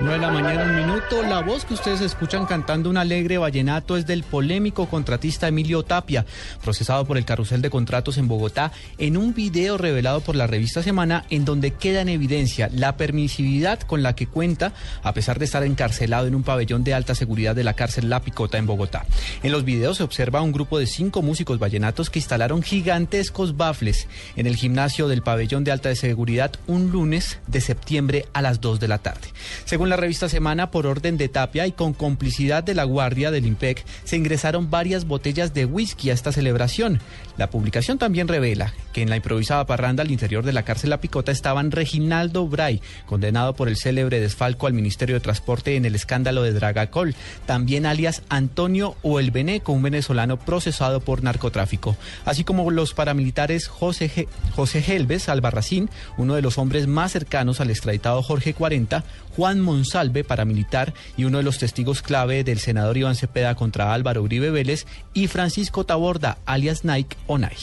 De la mañana, un minuto. La voz que ustedes escuchan cantando un alegre vallenato es del polémico contratista Emilio Tapia, procesado por el carrusel de contratos en Bogotá, en un video revelado por la revista Semana, en donde queda en evidencia la permisividad con la que cuenta, a pesar de estar encarcelado en un pabellón de alta seguridad de la cárcel La Picota en Bogotá. En los videos se observa un grupo de cinco músicos vallenatos que instalaron gigantescos bafles en el gimnasio del pabellón de alta seguridad un lunes de septiembre a las 2 de la tarde. Según la revista Semana, por orden de Tapia y con complicidad de la Guardia del IMPEC, se ingresaron varias botellas de whisky a esta celebración. La publicación también revela que en la improvisada parranda al interior de la cárcel La Picota estaban Reginaldo Bray, condenado por el célebre desfalco al Ministerio de Transporte en el escándalo de Dragacol, también alias Antonio Oelbeneco, un venezolano procesado por narcotráfico, así como los paramilitares José, José Helves Albarracín, uno de los hombres más cercanos al extraditado Jorge 40, Juan Monsalve, paramilitar y uno de los testigos clave del senador Iván Cepeda contra Álvaro Uribe Vélez, y Francisco Taborda, alias Nike Onay.